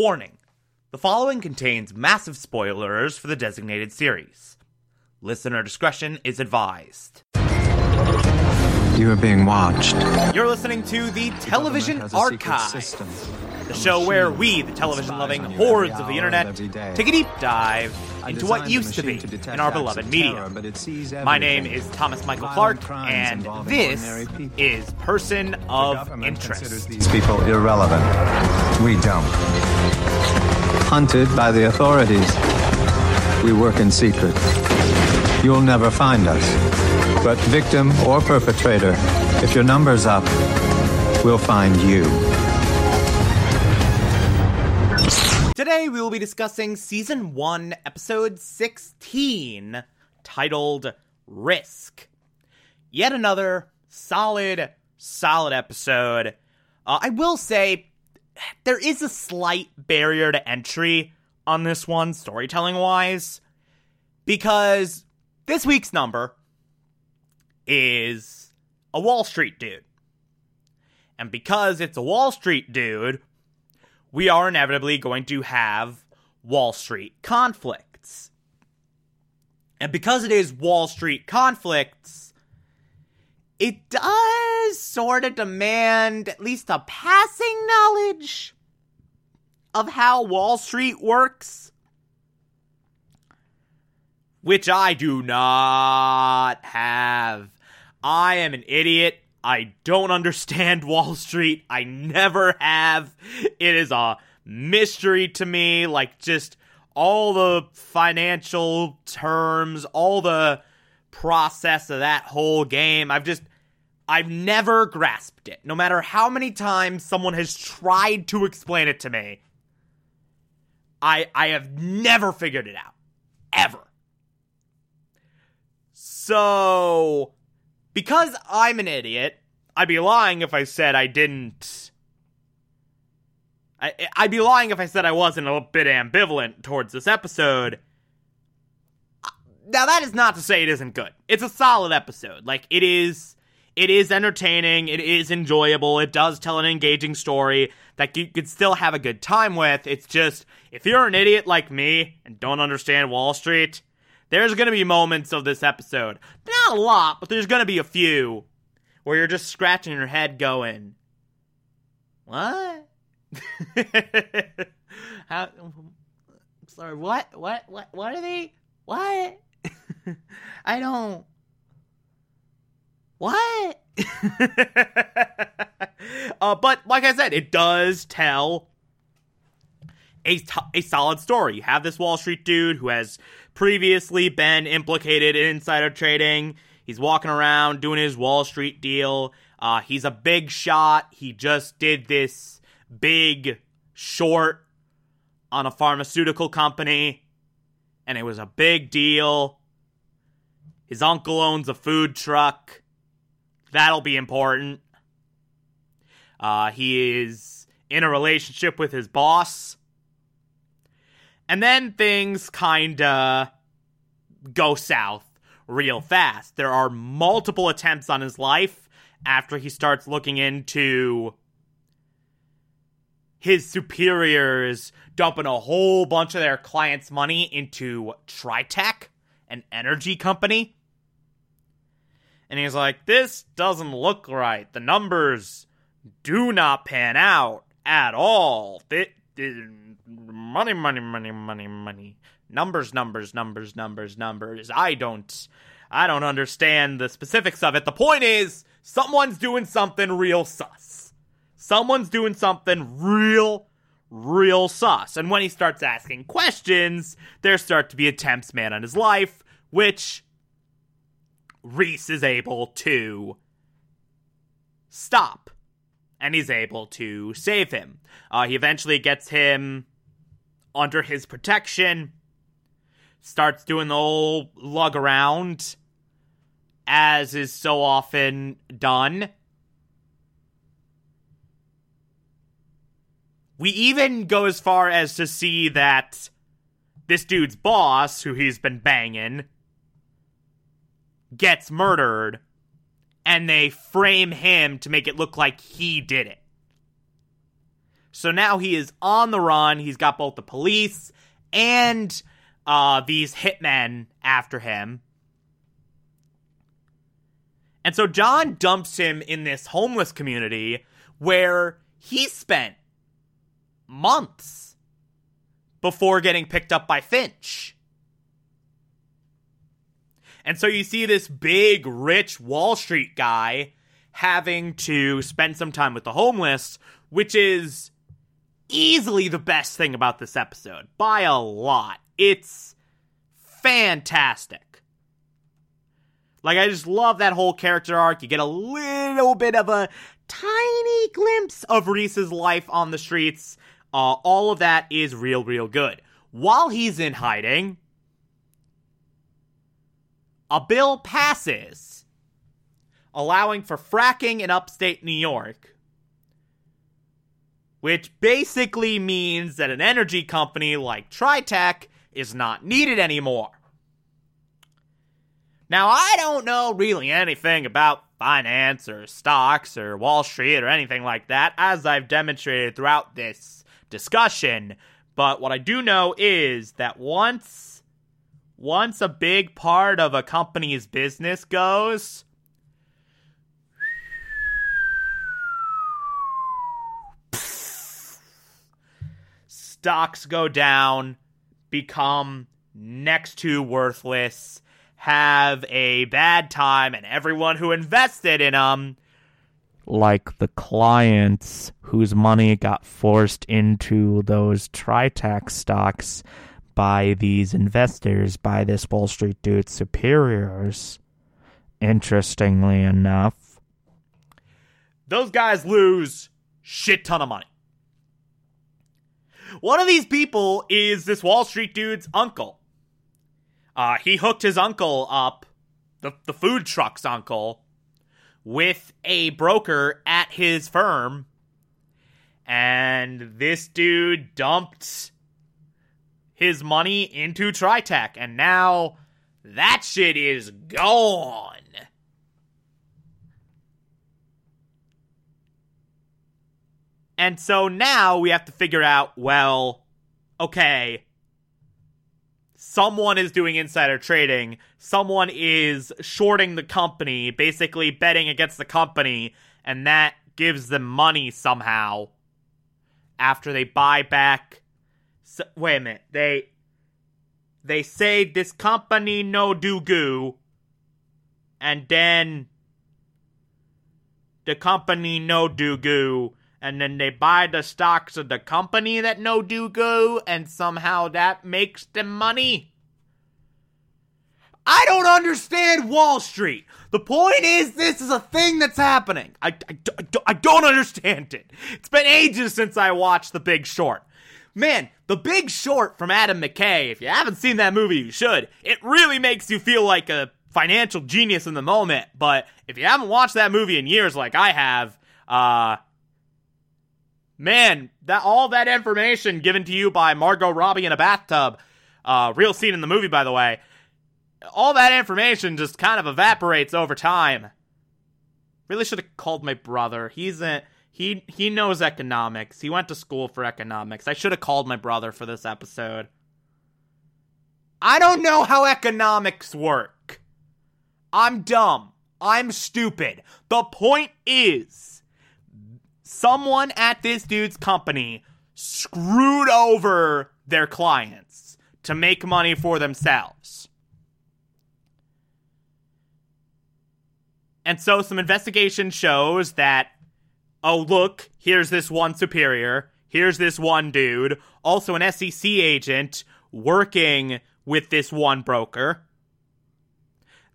Warning the following contains massive spoilers for the designated series. Listener discretion is advised. You are being watched. You're listening to the Television Archive, the show where we, the television loving hordes of the internet, take a deep dive into what used to be machine detect in our beloved of media. terror, but it sees My name is Thomas Michael Violent Clark, and this is Person of government Interest. these people irrelevant. We don't. Hunted by the authorities. We work in secret. You'll never find us. But victim or perpetrator, if your number's up, we'll find you. Today we will be discussing Season 1, Episode 16, titled Risk. Yet another solid, solid episode. Uh, I will say, there is a slight barrier to entry on this one, storytelling wise, because this week's number is a Wall Street dude. And because it's a Wall Street dude, we are inevitably going to have Wall Street conflicts. And because it is Wall Street conflicts, it does sort of demand at least a passing knowledge of how Wall Street works. Which I do not have. I am an idiot. I don't understand Wall Street. I never have. It is a mystery to me. Like, just all the financial terms, all the process of that whole game. I've just. I've never grasped it. No matter how many times someone has tried to explain it to me, I I have never figured it out. Ever. So, because I'm an idiot, I'd be lying if I said I didn't. I, I'd be lying if I said I wasn't a bit ambivalent towards this episode. Now, that is not to say it isn't good. It's a solid episode. Like, it is. It is entertaining. It is enjoyable. It does tell an engaging story that you could still have a good time with. It's just, if you're an idiot like me and don't understand Wall Street, there's going to be moments of this episode. A lot, but there's going to be a few where you're just scratching your head going, What? How? Sorry, what? What? What? What are they? What? I don't. What? uh, but like I said, it does tell a, t- a solid story. You have this Wall Street dude who has previously been implicated in insider trading. He's walking around doing his Wall Street deal. Uh, he's a big shot. He just did this big short on a pharmaceutical company, and it was a big deal. His uncle owns a food truck. That'll be important. Uh, he is in a relationship with his boss. And then things kinda go south real fast. There are multiple attempts on his life after he starts looking into his superiors dumping a whole bunch of their clients' money into Tritech, an energy company. And he's like, this doesn't look right. The numbers do not pan out at all. Th- money, money, money, money, money. Numbers, numbers, numbers, numbers, numbers. I don't, I don't understand the specifics of it. The point is, someone's doing something real sus. Someone's doing something real, real sus. And when he starts asking questions, there start to be attempts made on his life, which Reese is able to stop. And he's able to save him. Uh, he eventually gets him under his protection, starts doing the whole lug around, as is so often done. We even go as far as to see that this dude's boss, who he's been banging, gets murdered, and they frame him to make it look like he did it. So now he is on the run. He's got both the police and uh, these hitmen after him. And so John dumps him in this homeless community where he spent months before getting picked up by Finch. And so you see this big, rich Wall Street guy having to spend some time with the homeless, which is easily the best thing about this episode by a lot. It's fantastic. Like, I just love that whole character arc. You get a little bit of a tiny glimpse of Reese's life on the streets. Uh, all of that is real, real good. While he's in hiding, a bill passes allowing for fracking in upstate New York, which basically means that an energy company like Tritech is not needed anymore. Now, I don't know really anything about finance or stocks or Wall Street or anything like that, as I've demonstrated throughout this discussion, but what I do know is that once once a big part of a company's business goes, stocks go down, become next to worthless, have a bad time, and everyone who invested in them, like the clients whose money got forced into those Tritech stocks, by these investors, by this Wall Street dude's superiors, interestingly enough, those guys lose shit ton of money. One of these people is this Wall Street dude's uncle. Uh, he hooked his uncle up, the, the food truck's uncle, with a broker at his firm. And this dude dumped his money into Tritech, and now that shit is gone. And so now we have to figure out well, okay, someone is doing insider trading, someone is shorting the company, basically betting against the company, and that gives them money somehow after they buy back so, wait a minute. They they say this company no do goo, and then the company no do goo, and then they buy the stocks of the company that no do goo, and somehow that makes them money. I don't understand Wall Street. The point is, this is a thing that's happening. I, I, I, I don't understand it. It's been ages since I watched The Big Short. Man, The Big Short from Adam McKay, if you haven't seen that movie, you should. It really makes you feel like a financial genius in the moment, but if you haven't watched that movie in years like I have, uh man, that all that information given to you by Margot Robbie in a bathtub, uh real scene in the movie by the way. All that information just kind of evaporates over time. Really should have called my brother. He's a he he knows economics. He went to school for economics. I should have called my brother for this episode. I don't know how economics work. I'm dumb. I'm stupid. The point is someone at this dude's company screwed over their clients to make money for themselves. And so some investigation shows that oh, look, here's this one superior, here's this one dude, also an SEC agent working with this one broker.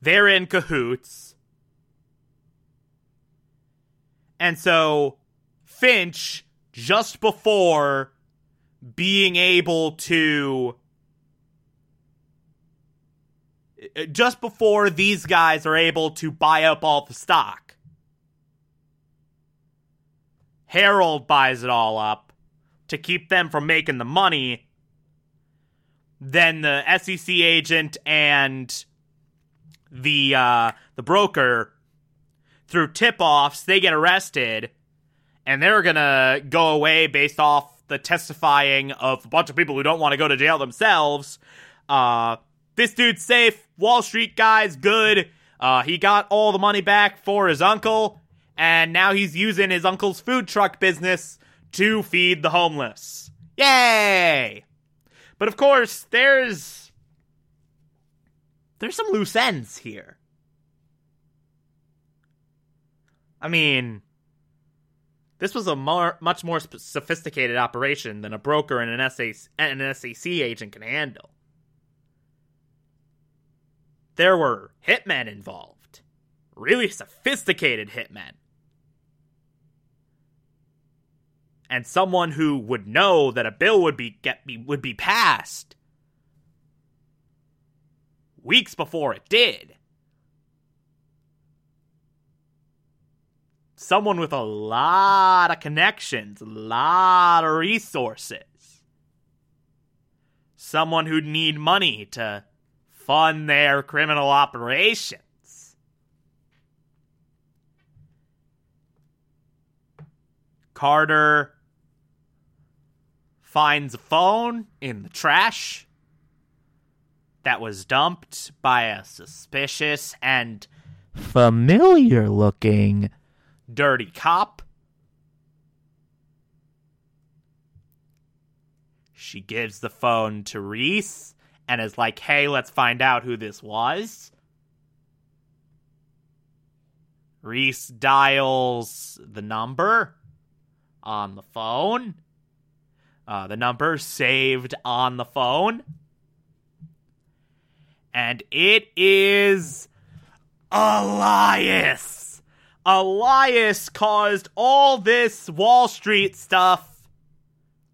They're in cahoots. And so Finch, just before being able to. Uh, just before these guys are able to buy up all the stock, Harold buys it all up to keep them from making the money. Then the SEC agent and the uh, the broker, through tip-offs, they get arrested, and they're gonna go away based off the testifying of a bunch of people who don't want to go to jail themselves. Uh, this dude's safe. Wall Street guy's good. Uh, he got all the money back for his uncle, and now he's using his uncle's food truck business to feed the homeless. Yay! But of course, there's there's some loose ends here. I mean, this was a much more sophisticated operation than a broker and an, SAC, an SAC agent can handle. There were hitmen involved, really sophisticated hitmen. And someone who would know that a bill would be get be, would be passed weeks before it did. someone with a lot of connections, a lot of resources. Someone who'd need money to fund their criminal operations. Carter finds a phone in the trash that was dumped by a suspicious and familiar looking dirty cop. She gives the phone to Reese and is like, hey, let's find out who this was. Reese dials the number on the phone. Uh, the number saved on the phone. And it is Elias. Elias caused all this Wall Street stuff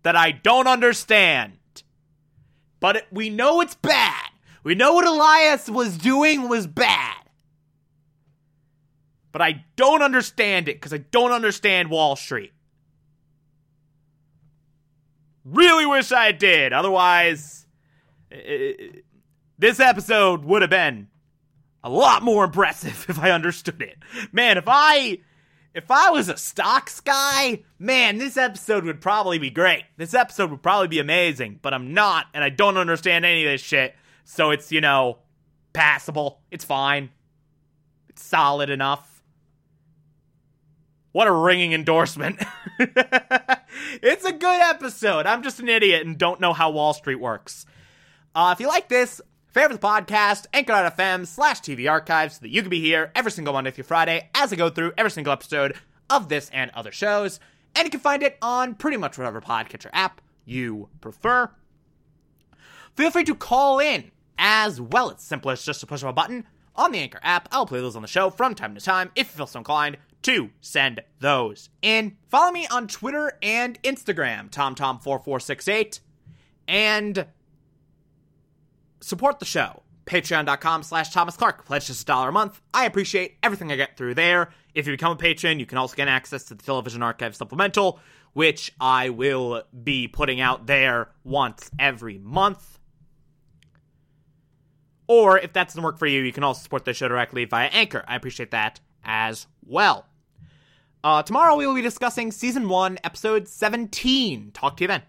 that I don't understand. But it, we know it's bad. We know what Elias was doing was bad. But I don't understand it because I don't understand Wall Street. Really wish I did. Otherwise, this episode would have been a lot more impressive if I understood it. Man, if I if I was a stocks guy, man, this episode would probably be great. This episode would probably be amazing, but I'm not and I don't understand any of this shit. So it's, you know, passable. It's fine. It's solid enough. What a ringing endorsement. it's a good episode. I'm just an idiot and don't know how Wall Street works. Uh, if you like this, Favorite the podcast, anchor.fm slash TV archives so that you can be here every single Monday through Friday as I go through every single episode of this and other shows. And you can find it on pretty much whatever podcatcher app you prefer. Feel free to call in as well. It's simple as just to push a button on the Anchor app. I'll play those on the show from time to time if you feel so inclined to send those in. Follow me on Twitter and Instagram, TomTom4468. And support the show. Patreon.com slash Thomas Clark. Pledge just a dollar a month. I appreciate everything I get through there. If you become a patron, you can also get access to the Television Archive Supplemental, which I will be putting out there once every month. Or if that doesn't work for you, you can also support the show directly via Anchor. I appreciate that as well. Uh, tomorrow we will be discussing season one, episode 17. Talk to you then.